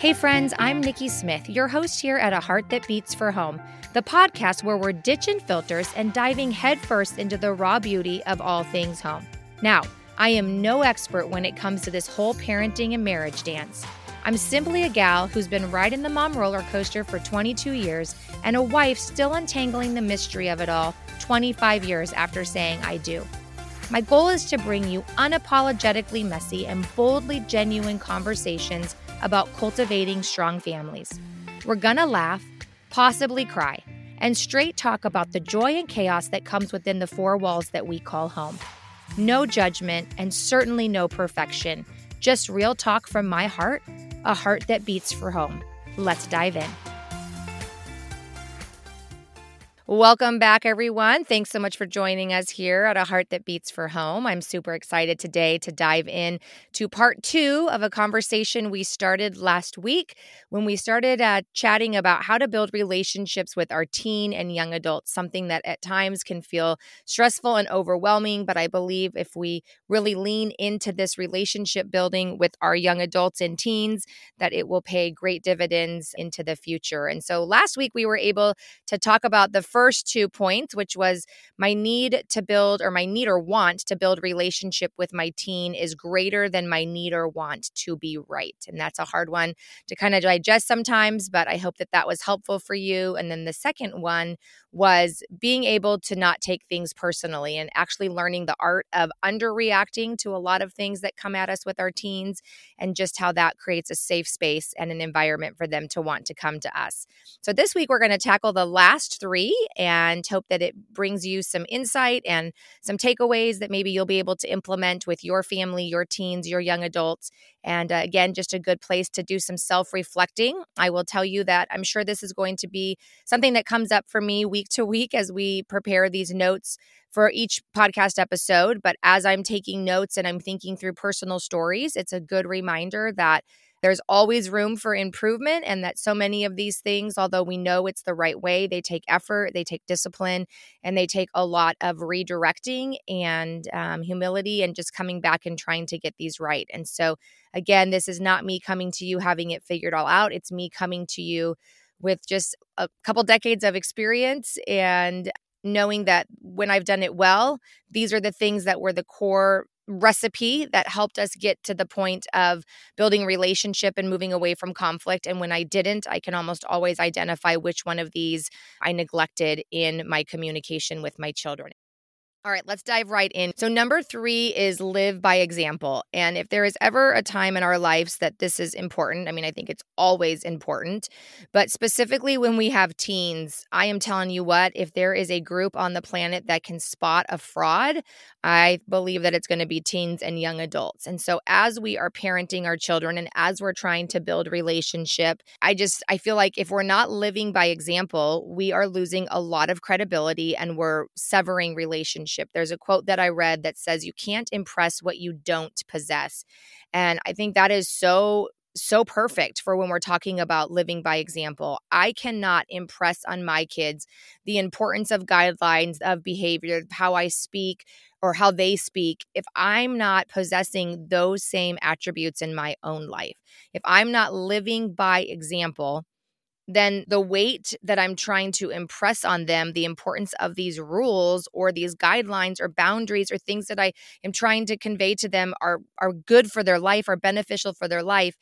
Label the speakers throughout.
Speaker 1: Hey, friends, I'm Nikki Smith, your host here at A Heart That Beats for Home, the podcast where we're ditching filters and diving headfirst into the raw beauty of all things home. Now, I am no expert when it comes to this whole parenting and marriage dance. I'm simply a gal who's been riding the mom roller coaster for 22 years and a wife still untangling the mystery of it all 25 years after saying I do. My goal is to bring you unapologetically messy and boldly genuine conversations about cultivating strong families. We're gonna laugh, possibly cry, and straight talk about the joy and chaos that comes within the four walls that we call home. No judgment and certainly no perfection, just real talk from my heart, a heart that beats for home. Let's dive in. Welcome back, everyone. Thanks so much for joining us here at A Heart That Beats for Home. I'm super excited today to dive in to part two of a conversation we started last week when we started uh, chatting about how to build relationships with our teen and young adults, something that at times can feel stressful and overwhelming. But I believe if we really lean into this relationship building with our young adults and teens, that it will pay great dividends into the future. And so last week we were able to talk about the first first two points, which was my need to build or my need or want to build relationship with my teen is greater than my need or want to be right. And that's a hard one to kind of digest sometimes, but I hope that that was helpful for you. And then the second one was being able to not take things personally and actually learning the art of underreacting to a lot of things that come at us with our teens and just how that creates a safe space and an environment for them to want to come to us. So this week we're going to tackle the last 3 and hope that it brings you some insight and some takeaways that maybe you'll be able to implement with your family, your teens, your young adults. And uh, again, just a good place to do some self reflecting. I will tell you that I'm sure this is going to be something that comes up for me week to week as we prepare these notes for each podcast episode. But as I'm taking notes and I'm thinking through personal stories, it's a good reminder that there's always room for improvement, and that so many of these things, although we know it's the right way, they take effort, they take discipline, and they take a lot of redirecting and um, humility and just coming back and trying to get these right. And so, again, this is not me coming to you having it figured all out, it's me coming to you with just a couple decades of experience and knowing that when I've done it well, these are the things that were the core recipe that helped us get to the point of building relationship and moving away from conflict. And when i didn't i can almost always identify which one of these i neglected in my communication with my children all right, let's dive right in. So, number three is live by example. And if there is ever a time in our lives that this is important, I mean, I think it's always important, but specifically when we have teens, I am telling you what, if there is a group on the planet that can spot a fraud, I believe that it's going to be teens and young adults. And so, as we are parenting our children and as we're trying to build relationship, I just, I feel like if we're not living by example, we are losing a lot of credibility and we're severing relationships relationship. There's a quote that I read that says, You can't impress what you don't possess. And I think that is so so perfect for when we're talking about living by example. I cannot impress on my kids the importance of guidelines of behavior, how I speak or how they speak if I'm not possessing those same attributes in my own life. If I'm not living by example, then the weight that I'm trying to impress on them, the importance of these rules or these guidelines or boundaries or things that I am trying to convey to them are are good for their life, are beneficial for their life.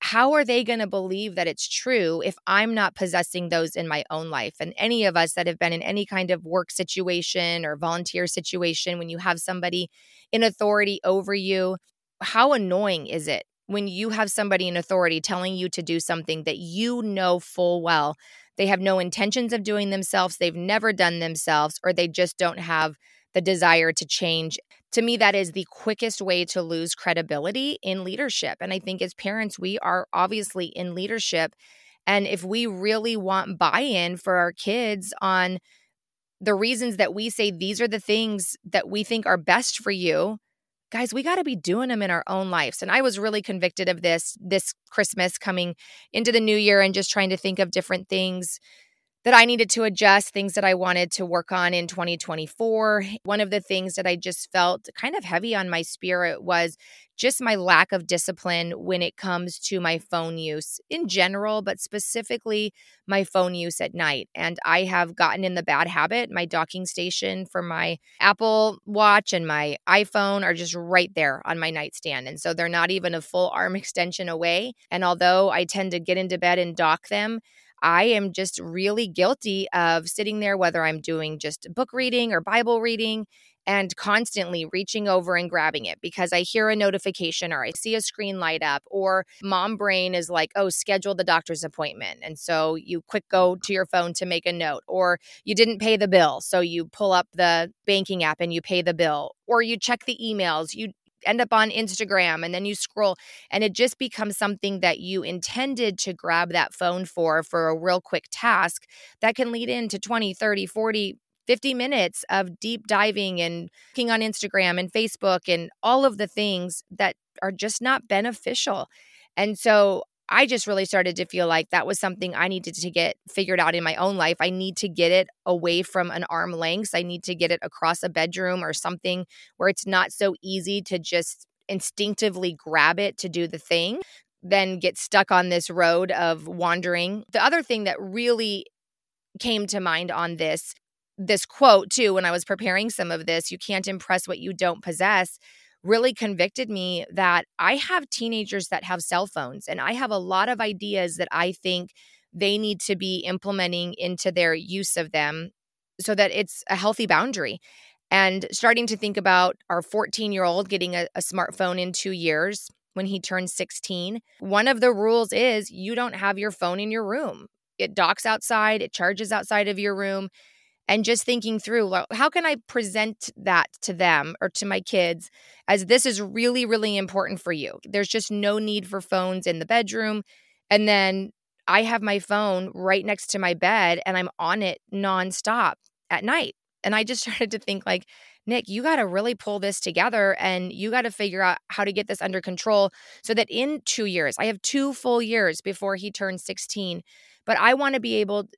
Speaker 1: How are they going to believe that it's true if I'm not possessing those in my own life? And any of us that have been in any kind of work situation or volunteer situation, when you have somebody in authority over you, how annoying is it when you have somebody in authority telling you to do something that you know full well they have no intentions of doing themselves, they've never done themselves, or they just don't have the desire to change. To me, that is the quickest way to lose credibility in leadership. And I think as parents, we are obviously in leadership. And if we really want buy in for our kids on the reasons that we say these are the things that we think are best for you, guys, we got to be doing them in our own lives. And I was really convicted of this this Christmas coming into the new year and just trying to think of different things that I needed to adjust, things that I wanted to work on in 2024. One of the things that I just felt kind of heavy on my spirit was just my lack of discipline when it comes to my phone use in general, but specifically my phone use at night. And I have gotten in the bad habit. My docking station for my Apple Watch and my iPhone are just right there on my nightstand. And so they're not even a full arm extension away. And although I tend to get into bed and dock them, I am just really guilty of sitting there, whether I'm doing just book reading or Bible reading, and constantly reaching over and grabbing it because I hear a notification or I see a screen light up, or mom brain is like, oh, schedule the doctor's appointment. And so you quick go to your phone to make a note, or you didn't pay the bill. So you pull up the banking app and you pay the bill, or you check the emails. You end up on Instagram and then you scroll and it just becomes something that you intended to grab that phone for for a real quick task that can lead into 20, 30, 40 50 minutes of deep diving and looking on Instagram and Facebook and all of the things that are just not beneficial. And so I just really started to feel like that was something I needed to get figured out in my own life. I need to get it away from an arm length. I need to get it across a bedroom or something where it's not so easy to just instinctively grab it to do the thing, then get stuck on this road of wandering. The other thing that really came to mind on this this quote too when I was preparing some of this, you can't impress what you don't possess really convicted me that I have teenagers that have cell phones and I have a lot of ideas that I think they need to be implementing into their use of them so that it's a healthy boundary. And starting to think about our 14 year old getting a, a, smartphone in two years when he turns 16. One of the rules is you don't have your phone in your room. It docks outside, it charges outside of your room and just thinking through how can I present that to them or to my kids as this is really, really important for you. There's just no need for phones in the bedroom. And then I have my phone right next to my bed and I'm on it nonstop at night. And I just started to think, like, Nick, you got to really pull this together and you got to figure out how to get this under control so that in two years, I have two full years before he turns 16, but I want to be able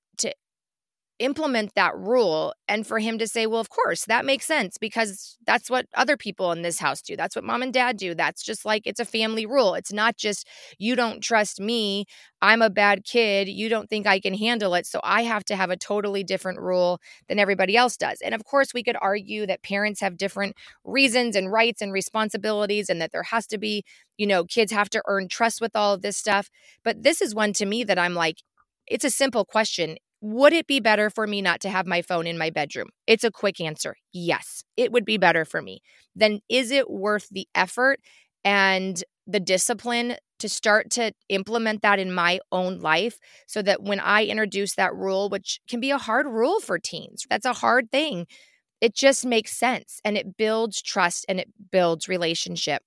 Speaker 1: implement that rule and for him to say well of course that makes sense because that's what other people in this house do. That's what mom and dad do. That's just like it's a family rule. It's not just you don't trust me. I'm a bad kid. You don't think i can handle it. So i have to have a totally different rule than everybody else does. And of course we could argue that parents have different reasons and rights and responsibilities and that there has to be you know kids have to earn trust with all of this stuff. But this is one to me that i'm like it's a simple question would it be better for me not to have my phone in my bedroom? It's a quick answer. Yes, it would be better for me. Then is it worth the effort and the discipline to start to implement that in my own life so that when I introduce that rule, which can be a hard rule for teens, that's a hard thing. It just makes sense and it builds trust and it builds relationship.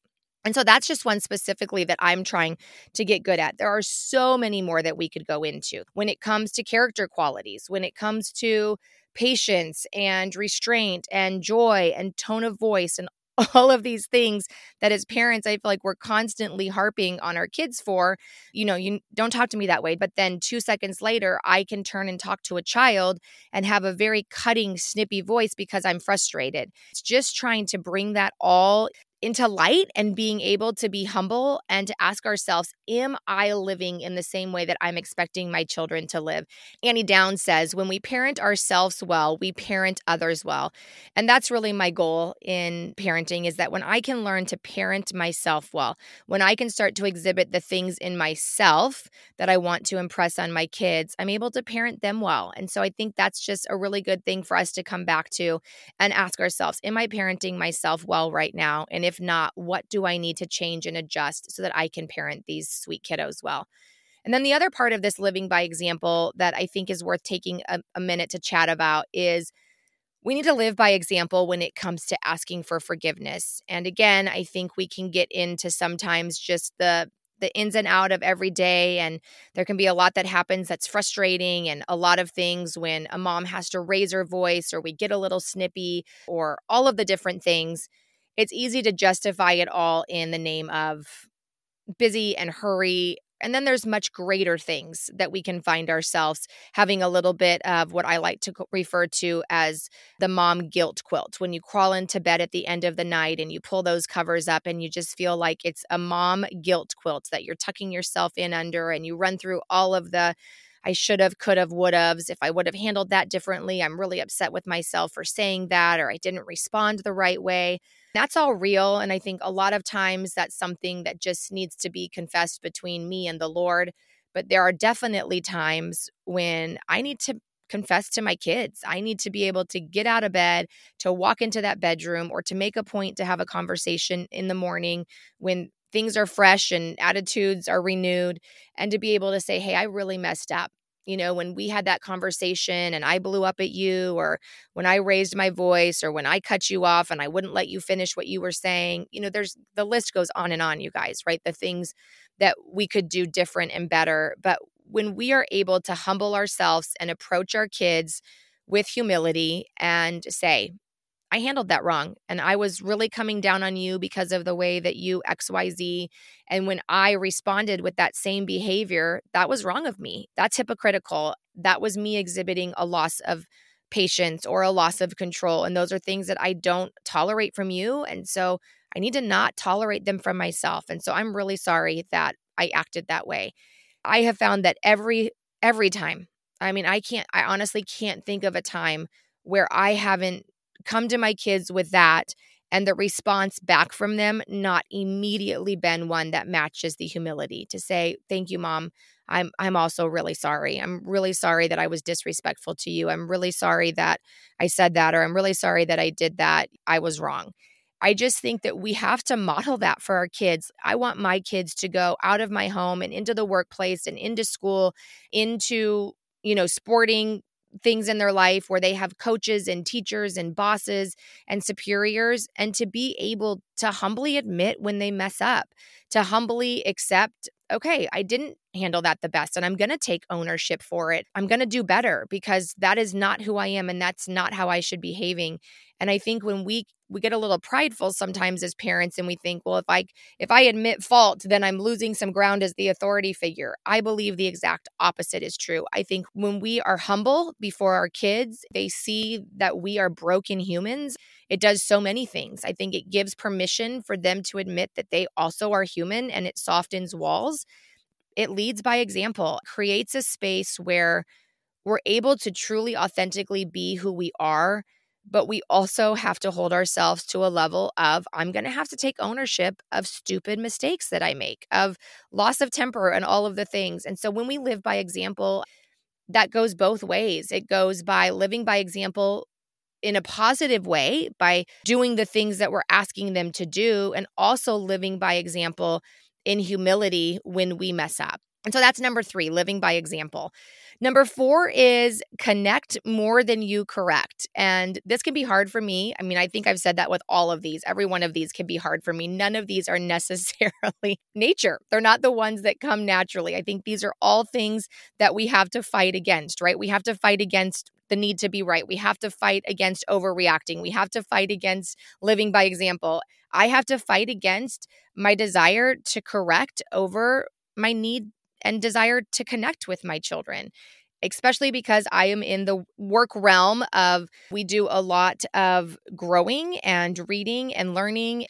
Speaker 1: And so that's just one specifically that I'm trying to get good at. There are so many more that we could go into when it comes to character qualities, when it comes to patience and restraint and joy and tone of voice and all of these things that as parents I feel like we're constantly harping on our kids for. You know, you don't talk to me that way, but then 2 seconds later I can turn and talk to a child and have a very cutting snippy voice because I'm frustrated. It's just trying to bring that all into light and being able to be humble and to ask ourselves, Am I living in the same way that I'm expecting my children to live? Annie Downs says, When we parent ourselves well, we parent others well. And that's really my goal in parenting is that when I can learn to parent myself well, when I can start to exhibit the things in myself that I want to impress on my kids, I'm able to parent them well. And so I think that's just a really good thing for us to come back to and ask ourselves, Am I parenting myself well right now? And if not, what do I need to change and adjust so that I can parent these sweet kiddos well? And then the other part of this living by example that I think is worth taking a, a minute to chat about is we need to live by example when it comes to asking for forgiveness. And again, I think we can get into sometimes just the the ins and out of every day and there can be a lot that happens that's frustrating and a lot of things when a mom has to raise her voice or we get a little snippy or all of the different things it's easy to justify it all in the name of busy and hurry And then there's much greater things that we can find ourselves having a little bit of what I like to refer to as the mom guilt quilt. When you crawl into bed at the end of the night and you pull those covers up and you just feel like it's a mom guilt quilt that you're tucking yourself in under and you run through all of the I should have, could have, would have. If I would have handled that differently, I'm really upset with myself for saying that, or I didn't respond the right way. That's all real. And I think a lot of times that's something that just needs to be confessed between me and the Lord. But there are definitely times when I need to confess to my kids. I need to be able to get out of bed, to walk into that bedroom, or to make a point to have a conversation in the morning when things are fresh and attitudes are renewed and to be able to say hey i really messed up. You know when we had that conversation and i blew up at you or when i raised my voice or when i cut you off and i wouldn't let you finish what you were saying you know there's the list goes on and on you guys right? The things that we could do different and better. But when we are able to humble ourselves and approach our kids with humility and say I handled that wrong. And I was really coming down on you because of the way that you XYZ. And when I responded with that same behavior, that was wrong of me. That's hypocritical. That was me exhibiting a loss of patience or a loss of control. And those are things that I don't tolerate from you. And so I need to not tolerate them from myself. And so I'm really sorry that I acted that way. I have found that every every time. I mean, I can't I honestly can't think of a time where I haven't come to my kids with that and the response back from them not immediately been one that matches the humility to say thank you mom. I'm i'm also really sorry. I'm really sorry that i was disrespectful to you. I'm really sorry that i said that or i'm really sorry that i did that. I was wrong. I just think that we have to model that for our kids. I want my kids to go out of my home and into the workplace and into school into you know sporting things in their life where they have coaches and teachers and bosses and superiors and to be able to humbly admit when they mess up to humbly accept okay i didn't handle that the best and i'm going to take ownership for it. I'm going to do better because that is not who i am and that's not how i should be behaving. And i think when we we get a little prideful sometimes as parents and we think well if i if i admit fault then i'm losing some ground as the authority figure. I believe the exact opposite is true. I think when we are humble before our kids they see that we are broken humans it does so many things. I think it gives permission for them to admit that they also are human and it softens walls. It leads by example creates a space where we're able to truly authentically be who we are but we also have to hold ourselves to a level of I'm going to have to take ownership of stupid mistakes that I make, of loss of temper and all of the things. And so when we live by example, that goes both ways. It goes by living by example in a positive way by doing the things that we're asking them to do and also living by example in humility when we mess up. And so that's number 3, living by example. Number four is connect more than you correct. And this can be hard for me. I mean, I think I've said that with all of these. Every one of these can be hard for me. None of these are necessarily nature, they're not the ones that come naturally. I think these are all things that we have to fight against, right? We have to fight against the need to be right. We have to fight against overreacting. We have to fight against living by example. I have to fight against my desire to correct over my need and desire to connect with my children especially because I am in the work realm of we do a lot of growing and reading and learning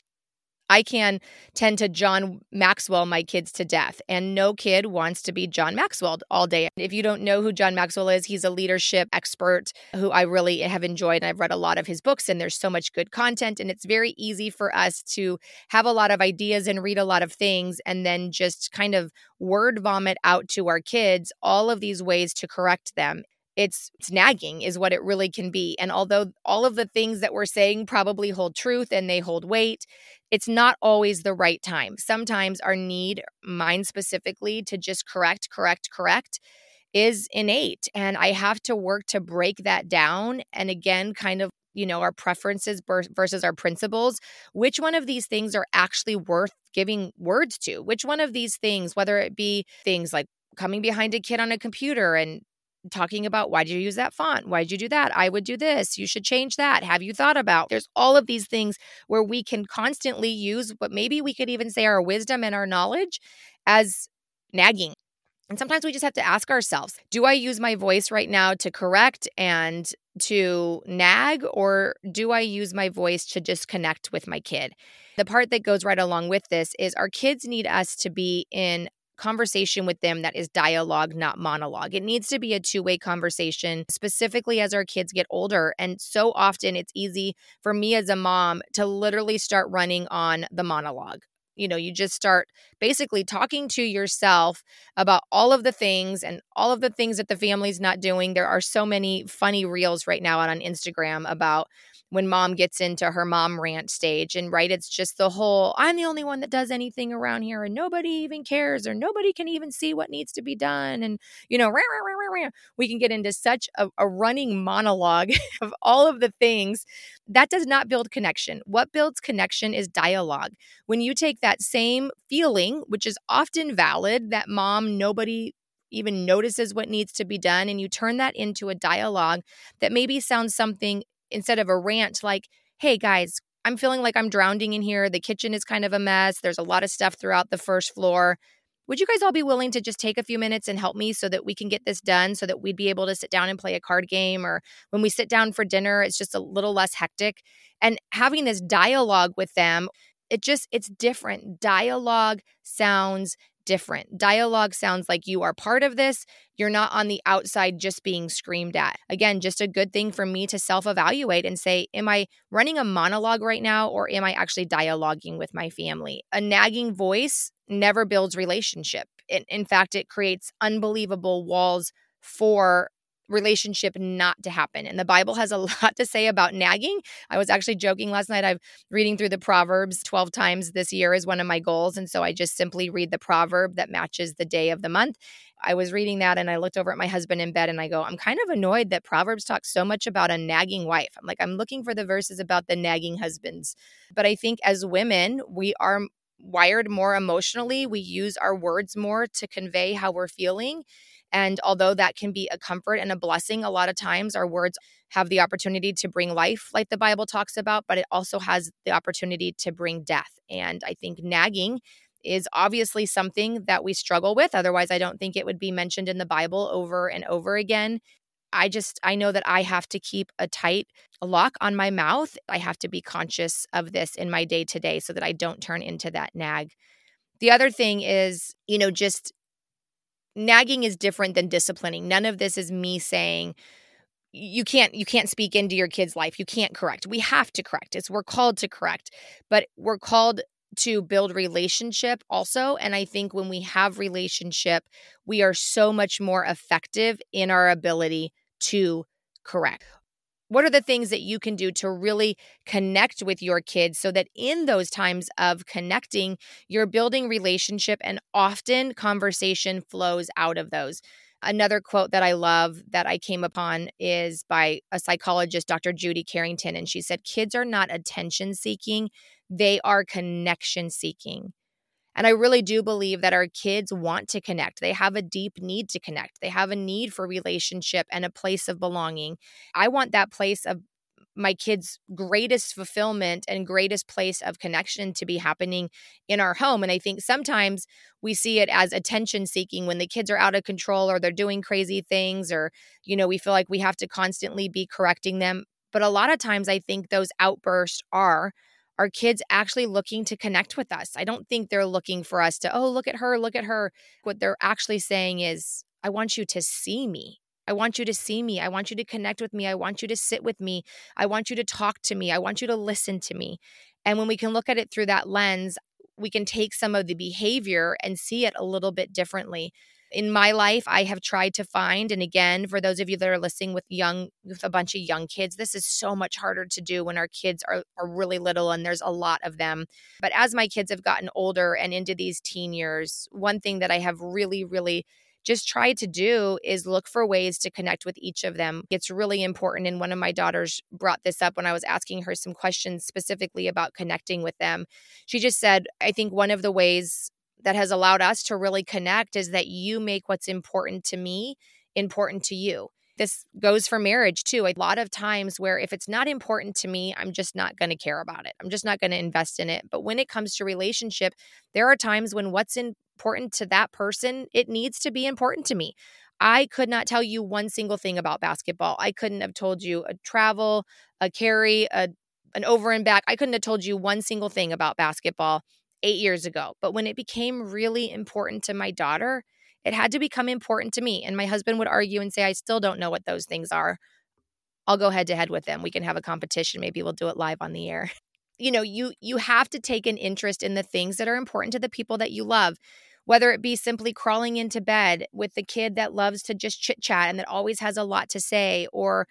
Speaker 1: I can tend to John Maxwell my kids to death, and no kid wants to be John Maxwell all day. If you don't know who John Maxwell is, he's a leadership expert who I really have enjoyed. I've read a lot of his books, and there's so much good content. And it's very easy for us to have a lot of ideas and read a lot of things, and then just kind of word vomit out to our kids all of these ways to correct them it's, nagging is what it really can be and although all of the things that we're saying probably hold truth and they hold weight it's not always the right time. Sometimes our need, mine specifically, to just correct, correct, correct is innate. And I have to work to break that down. And again, kind of, you know, our preferences versus our principles. Which one of these things are actually worth giving words to? Which one of these things, whether it be things like coming behind a kid on a computer and talking about why did you use that font? Why did you do that? I would do this. You should change that. Have you thought about? There's all of these things where we can constantly use what maybe we could even say our wisdom and our knowledge as nagging. And sometimes we just have to ask ourselves do I use my voice right now to correct and to nag, or do I use my voice to just connect with my kid? The part that goes right along with this is our kids need us to be in conversation with them that is dialogue, not monologue. It needs to be a two way conversation, specifically as our kids get older. And so often it's easy for me as a mom to literally start running on the monologue you know you just start basically talking to yourself about all of the things and all of the things that the family's not doing there are so many funny reels right now out on instagram about when mom gets into her mom rant stage and right it's just the whole i'm the only one that does anything around here and nobody even cares or nobody can even see what needs to be done and you know rah, rah, rah, we can get into such a, a running monologue of all of the things. That does not build connection. What builds connection is dialogue. When you take that same feeling which is often valid that mom nobody even notices what needs to be done and you turn that into a dialogue that maybe sounds something instead of a rant like, hey guys, I'm feeling like I'm drowning in here. The kitchen is kind of a mess. There's a lot of stuff throughout the first floor. Would you guys all be willing to just take a few minutes and help me so that we can get this done so that we'd be able to sit down and play a card game? Or when we sit down for dinner, it's just a little less hectic. And having this dialogue with them, it just, it's different. Dialogue sounds different. Dialogue sounds like you are part of this. You're not on the outside just being screamed at. Again, just a good thing for me to self evaluate and say, Am I running a monologue right now or am I actually dialoguing with my family? A nagging voice never builds relationship. In, in fact, it creates unbelievable walls for relationship not to happen. And the Bible has a lot to say about nagging. I was actually joking last night. I'm reading through the Proverbs 12 times this year is one of my goals. And so I just simply read the proverb that matches the day of the month. I was reading that and I looked over at my husband in bed and I go, I'm kind of annoyed that Proverbs talks so much about a nagging wife. I'm like, I'm looking for the verses about the nagging husbands. But I think as women, we are wired more emotionally. We use our words more to convey how we're feeling. And although that can be a comfort and a blessing, a lot of times our words have the opportunity to bring life, like the Bible talks about, but it also has the opportunity to bring death. And I think nagging is obviously something that we struggle with. Otherwise, I don't think it would be mentioned in the Bible over and over again. I just, I know that I have to keep a tight lock on my mouth. I have to be conscious of this in my day to day so that I don't turn into that nag. The other thing is, you know, just nagging is different than disciplining. None of this is me saying you can't you can't speak into your kid's life. You can't correct. We have to correct. It's we're called to correct, but we're called to build relationship also and i think when we have relationship we are so much more effective in our ability to correct what are the things that you can do to really connect with your kids so that in those times of connecting you're building relationship and often conversation flows out of those? Another quote that i love that i came upon is by a psychologist dr judy carrington and she said kids are not attention seeking they are connection seeking and I really do believe that our kids want to connect. They have a deep need to connect. They have a need for relationship and a place of belonging. I want that place of my kids' greatest fulfillment and greatest place of connection to be happening in our home. And I think sometimes we see it as attention seeking when the kids are out of control or they're doing crazy things, or, you know, we feel like we have to constantly be correcting them. But a lot of times I think those outbursts are are kids actually looking to connect with us? I don't think they're looking for us to, oh, look at her, look at her. What they're actually saying is, I want you to see me. I want you to see me. I want you to connect with me. I want you to sit with me. I want you to talk to me. I want you to listen to me. And when we can look at it through that lens, we can take some of the behavior and see it a little bit differently in my life i have tried to find and again for those of you that are listening with young with a bunch of young kids this is so much harder to do when our kids are, are really little and there's a lot of them but as my kids have gotten older and into these teen years one thing that i have really really just tried to do is look for ways to connect with each of them. It's really important. And one of my daughters brought this up when I was asking her some questions specifically about connecting with them. She just said, I think one of the ways that has allowed us to really connect is that you make what's important to me important to you. this goes for marriage too. A lot of times where if it's not important to me, I'm just not going to care about it. I'm just not going to invest in it. But when it comes to relationship, there are times when what's important to that person, it needs to be important to me. I could not tell you one single thing about basketball. I couldn't have told you a travel, a carry, a an over and back. I couldn't have told you one single thing about basketball 8 years ago. But when it became really important to my daughter, it had to become important to me. And my husband would argue and say, I still don't know what those things are. I'll go head to head with them. We can have a competition. Maybe we'll do it live on the air. You know, you you have to take an interest in the things that are important to the people that you love. Whether it be simply crawling into bed with the kid that loves to just chit chat and that always has a lot to say, or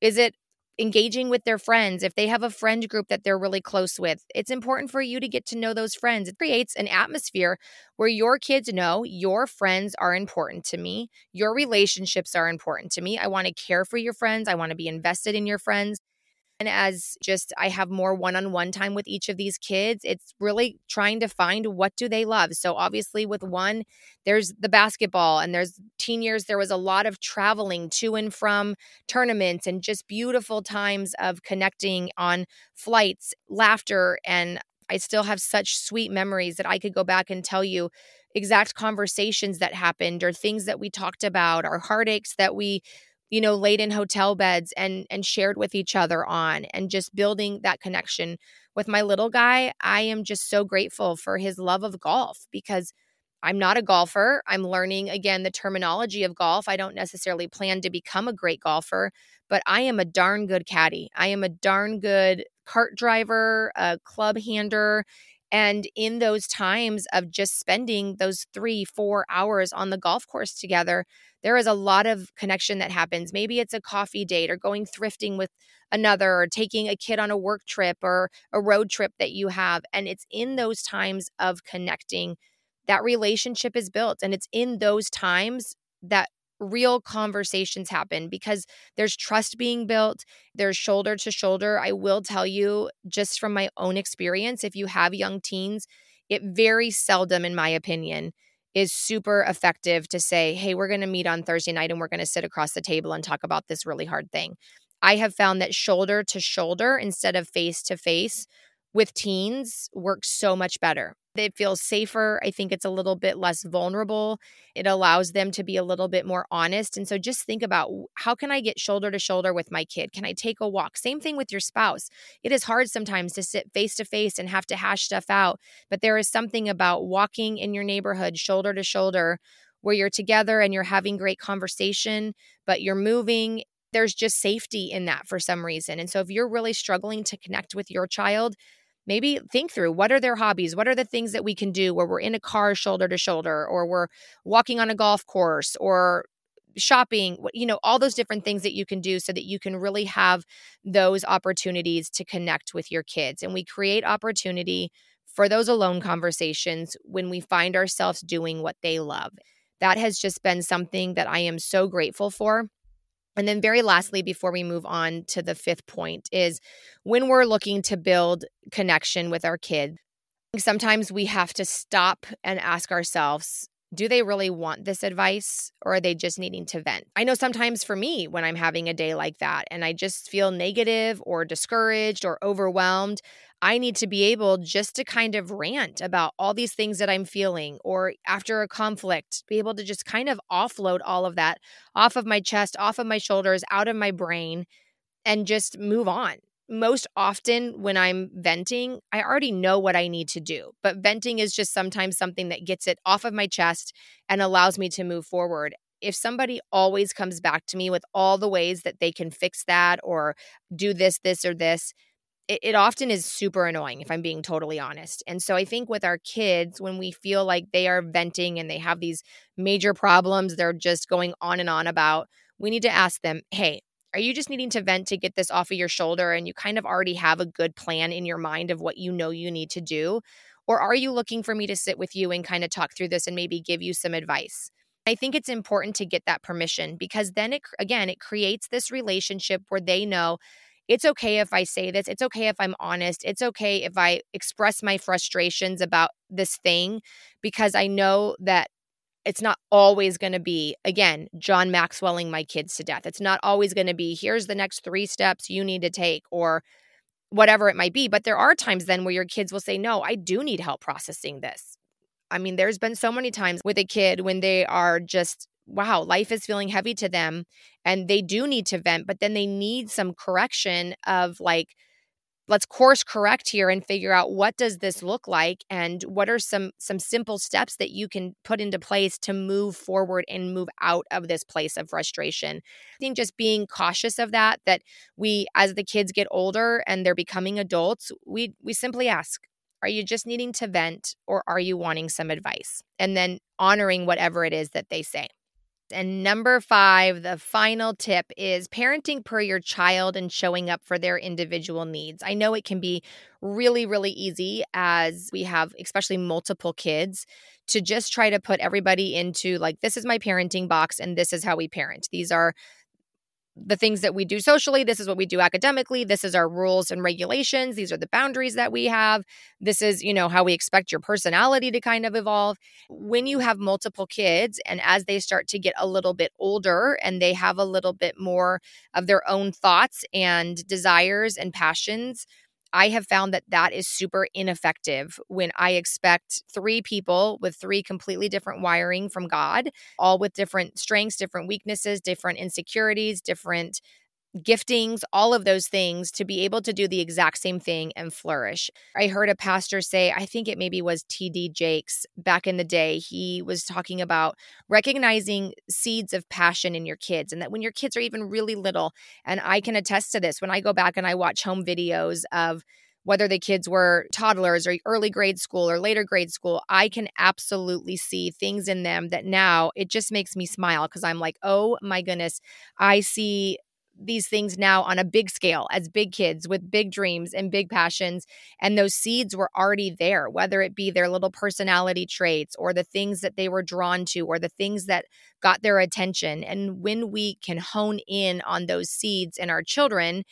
Speaker 1: is it engaging with their friends, if they have a friend group that they're really close with, it's important for you to get to know those friends. It creates an atmosphere where your kids know your friends are important to me, your relationships are important to me. I want to care for your friends, I want to be invested in your friends. And as just I have more one-on-one time with each of these kids, it's really trying to find what do they love. So obviously with one, there's the basketball and there's teen years there was a lot of traveling to and from tournaments and just beautiful times of connecting on flights, laughter and I still have such sweet memories that I could go back and tell you exact conversations that happened or things that we talked about, our heartaches that we you know laid in hotel beds and and shared with each other on and just building that connection with my little guy i am just so grateful for his love of golf because i'm not a golfer. I'm learning again the terminology of golf. I don't necessarily plan to become a great golfer but i am a darn good caddy. I am a darn good cart driver a club hander and in those times of just spending those three, four hours on the golf course together, there is a lot of connection that happens. Maybe it's a coffee date or going thrifting with another or taking a kid on a work trip or a road trip that you have. And it's in those times of connecting that relationship is built. And it's in those times that real conversations happen because there's trust being built, there's shoulder to shoulder. I will tell you, just from my own experience, if you have young teens, it very seldom, in my opinion, is super effective to say, hey, we're going to meet on Thursday night and we're going to sit across the table and talk about this really hard thing. I have found that shoulder to shoulder instead of face to face with teens works so much better. It feels safer. I think it's a little bit less vulnerable. It allows them to be a little bit more honest. And so just think about how can I get shoulder to shoulder with my kid? Can I take a walk? Same thing with your spouse. It is hard sometimes to sit face to face and have to hash stuff out, but there is something about walking in your neighborhood shoulder to shoulder where you're together and you're having great conversation, but you're moving there's just safety in that for some reason. And so if you're really struggling to connect with your child, maybe think through what are their hobbies? What are the things that we can do where we're in a car shoulder to shoulder or we're walking on a golf course or shopping you know all those different things that you can do so that you can really have those opportunities to connect with your kids. And we create opportunity for those alone conversations when we find ourselves doing what they love. That has just been something that i am so grateful for and then, very lastly, before we move on to the fifth point, is when we're looking to build connection with our kids, sometimes we have to stop and ask ourselves, do they really want this advice or are they just needing to vent? I know sometimes for me, when I'm having a day like that and I just feel negative or discouraged or overwhelmed, I need to be able just to kind of rant about all these things that I'm feeling, or after a conflict, be able to just kind of offload all of that off of my chest, off of my shoulders, out of my brain, and just move on. Most often, when I'm venting, I already know what I need to do, but venting is just sometimes something that gets it off of my chest and allows me to move forward if somebody always comes back to me with all the ways that they can fix that or do this, this, or this, it, it often is super annoying if I'm being totally honest. And so I think with our kids, when we feel like they are venting and they have these major problems they're just going on and on about, we need to ask them, hey, are you just needing to vent to get this off of your shoulder and you kind of already have a good plan in your mind of what you know you need to do? Or are you looking for me to sit with you and kind of talk through this and maybe give you some advice? I think it's important to get that permission because then it again it creates this relationship where they know it's okay if I say this. It's okay if I'm honest. It's okay if I express my frustrations about this thing because I know that it's not always going to be again john maxwelling my kids to death it's not always going to be here's the next three steps you need to take or whatever it might be but there are times then where your kids will say no i do need help processing this i mean there's been so many times with a kid when they are just wow life is feeling heavy to them and they do need to vent but then they need some correction of like let's course correct here and figure out what does this look like and what are some some simple steps that you can put into place to move forward and move out of this place of frustration. I think just being cautious of that that we as the kids get older and they're becoming adults we we simply ask are you just needing to vent or are you wanting some advice? And then honoring whatever it is that they say and number five, the final tip is parenting per your child and showing up for their individual needs. I know it can be really, really easy as we have, especially multiple kids, to just try to put everybody into like, this is my parenting box and this is how we parent. These are the things that we do socially. This is what we do academically. This is our rules and regulations. These are the boundaries that we have. This is, you know, how we expect your personality to kind of evolve. When you have multiple kids and as they start to get a little bit older and they have a little bit more of their own thoughts and desires and passions, I have found that that is super ineffective when I expect three people with three completely different wiring from God, all with different strengths, different weaknesses, different insecurities, different giftings, all of those things to be able to do the exact same thing and flourish. I heard a pastor say, I think it maybe was TD Jakes back in the day. He was talking about recognizing seeds of passion in your kids and that when your kids are even really little, and I can attest to this when I go back and I watch home videos of whether the kids were toddlers or early grade school or later grade school, I can absolutely see things in them that now it just makes me smile because I'm like, oh my goodness, I see these things now on a big scale as big kids with big dreams and big passions. And those seeds were already there, whether it be their little personality traits or the things that they were drawn to or the things that got their attention. And when we can hone in on those seeds in our children,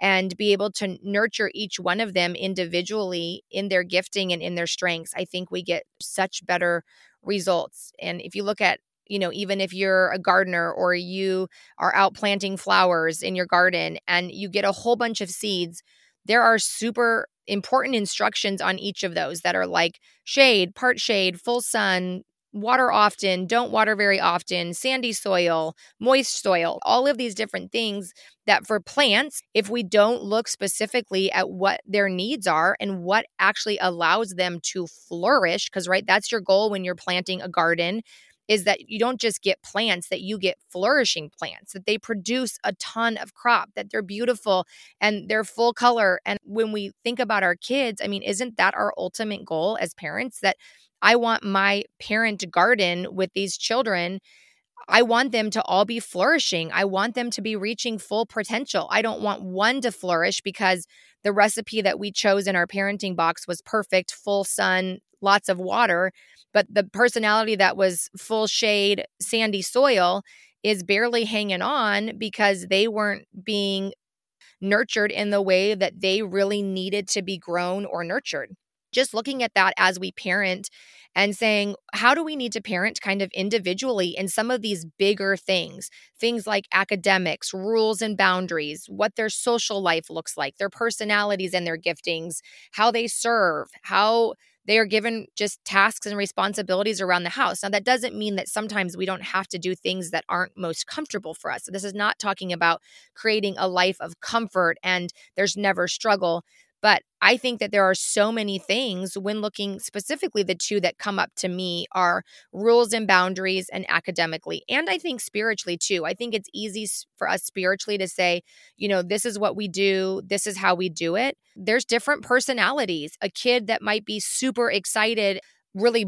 Speaker 1: and be able to nurture each one of them individually in their gifting and in their strengths, I think we get such better results. And if you look at you know, even if you're a gardener or you are out planting flowers in your garden and you get a whole bunch of seeds, there are super important instructions on each of those that are like shade, part shade, full sun, water often, don't water very often, sandy soil, moist soil, all of these different things that for plants, if we don't look specifically at what their needs are and what actually allows them to flourish, because, right, that's your goal when you're planting a garden is that you don't just get plants, that you get flourishing plants, that they produce a ton of crop, that they're beautiful and they're full color. And when we think about our kids, I mean, isn't that our ultimate goal as parents? That I want my parent garden with these children. I want them to all be flourishing. I want them to be reaching full potential. I don't want one to flourish because the recipe that we chose in our parenting box was perfect, full sun, lots of water. But the personality that was full shade, sandy soil is barely hanging on because they weren't being nurtured in the way that they really needed to be grown or nurtured. Just looking at that as we parent and saying, how do we need to parent kind of individually in some of these bigger things? Things like academics, rules and boundaries, what their social life looks like, their personalities and their giftings, how they serve, how they are given just tasks and responsibilities around the house. Now, that doesn't mean that sometimes we don't have to do things that aren't most comfortable for us. So, this is not talking about creating a life of comfort and there's never struggle. But I think that there are so many things when looking specifically, the two that come up to me are rules and boundaries and academically. And I think spiritually too. I think it's easy for us spiritually to say, you know, this is what we do, this is how we do it. There's different personalities. A kid that might be super excited, really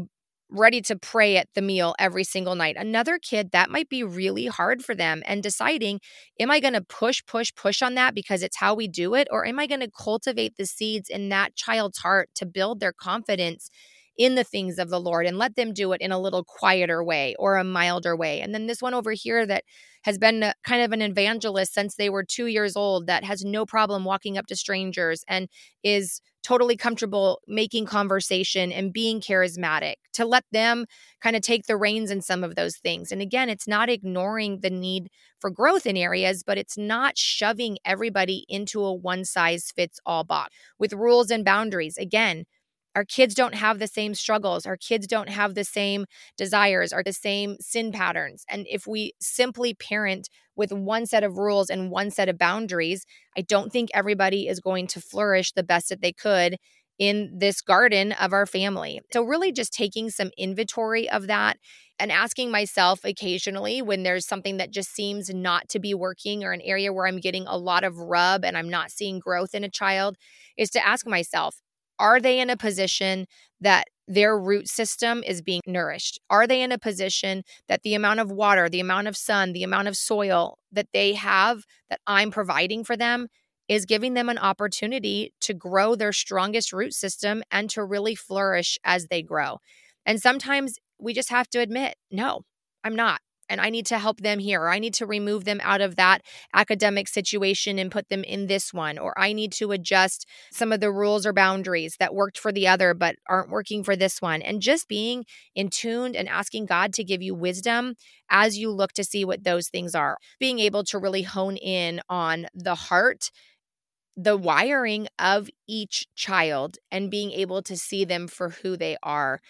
Speaker 1: ready to pray at the meal every single night. Another kid, that might be really hard for them. And deciding, am I going to push, push, push on that because it's how we do it? Or am I going to cultivate the seeds in that child's heart to build their confidence in the things of the Lord and let them do it in a little quieter way or a milder way. And then this one over here that has been kind of an evangelist since they were two years old that has no problem walking up to strangers and is totally comfortable making conversation and being charismatic to let them kind of take the reins in some of those things. And again, it's not ignoring the need for growth in areas, but it's not shoving everybody into a one size fits all box with rules and boundaries. Again, our kids don't have the same struggles. Our kids don't have the same desires or the same sin patterns. And if we simply parent with one set of rules and one set of boundaries, I don't think everybody is going to flourish the best that they could in this garden of our family. So, really, just taking some inventory of that and asking myself occasionally when there's something that just seems not to be working or an area where I'm getting a lot of rub and I'm not seeing growth in a child is to ask myself, are they in a position that their root system is being nourished? Are they in a position that the amount of water, the amount of sun, the amount of soil that they have that I'm providing for them is giving them an opportunity to grow their strongest root system and to really flourish as they grow? And sometimes we just have to admit, no, I'm not and I need to help them here, or I need to remove them out of that academic situation and put them in this one, or I need to adjust some of the rules or boundaries that worked for the other but aren't working for this one. And just being in tuned and asking God to give you wisdom as you look to see what those things are. Being able to really hone in on the heart the wiring of each child and being able to see them for who they are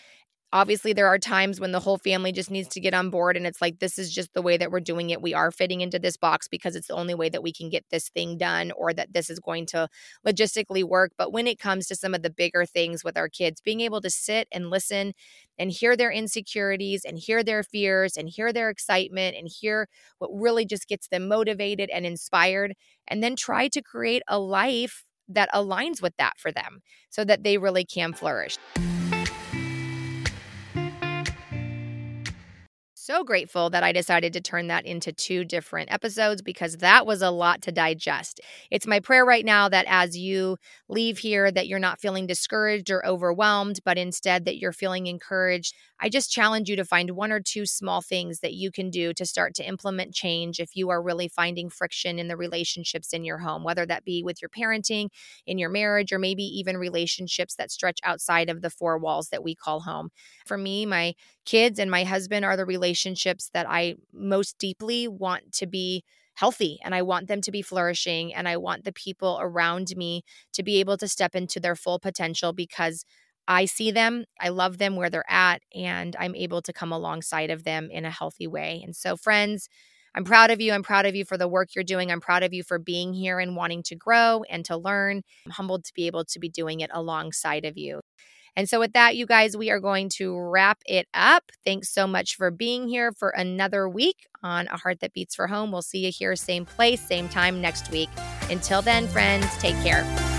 Speaker 1: Obviously, there are times when the whole family just needs to get on board, and it's like, this is just the way that we're doing it. We are fitting into this box because it's the only way that we can get this thing done or that this is going to logistically work. But when it comes to some of the bigger things with our kids, being able to sit and listen and hear their insecurities and hear their fears and hear their excitement and hear what really just gets them motivated and inspired, and then try to create a life that aligns with that for them so that they really can flourish. So grateful that I decided to turn that into two different episodes because that was a lot to digest. It's my prayer right now that as you leave here that you're not feeling discouraged or overwhelmed, but instead that you're feeling encouraged. I just challenge you to find one or two small things that you can do to start to implement change if you are really finding friction in the relationships in your home, whether that be with your parenting, in your marriage, or maybe even relationships that stretch outside of the four walls that we call home. For me, my kids and my husband are the relationships that I most deeply want to be healthy and I want them to be flourishing and I want the people around me to be able to step into their full potential because I see them, I love them where they're at and I'm able to come alongside of them in a healthy way. And so friends, I'm proud of you. I'm proud of you for the work you're doing. I'm proud of you for being here and wanting to grow and to learn. I'm humbled to be able to be doing it alongside of you. And so, with that, you guys, we are going to wrap it up. Thanks so much for being here for another week on A Heart That Beats for Home. We'll see you here, same place, same time next week. Until then, friends, take care.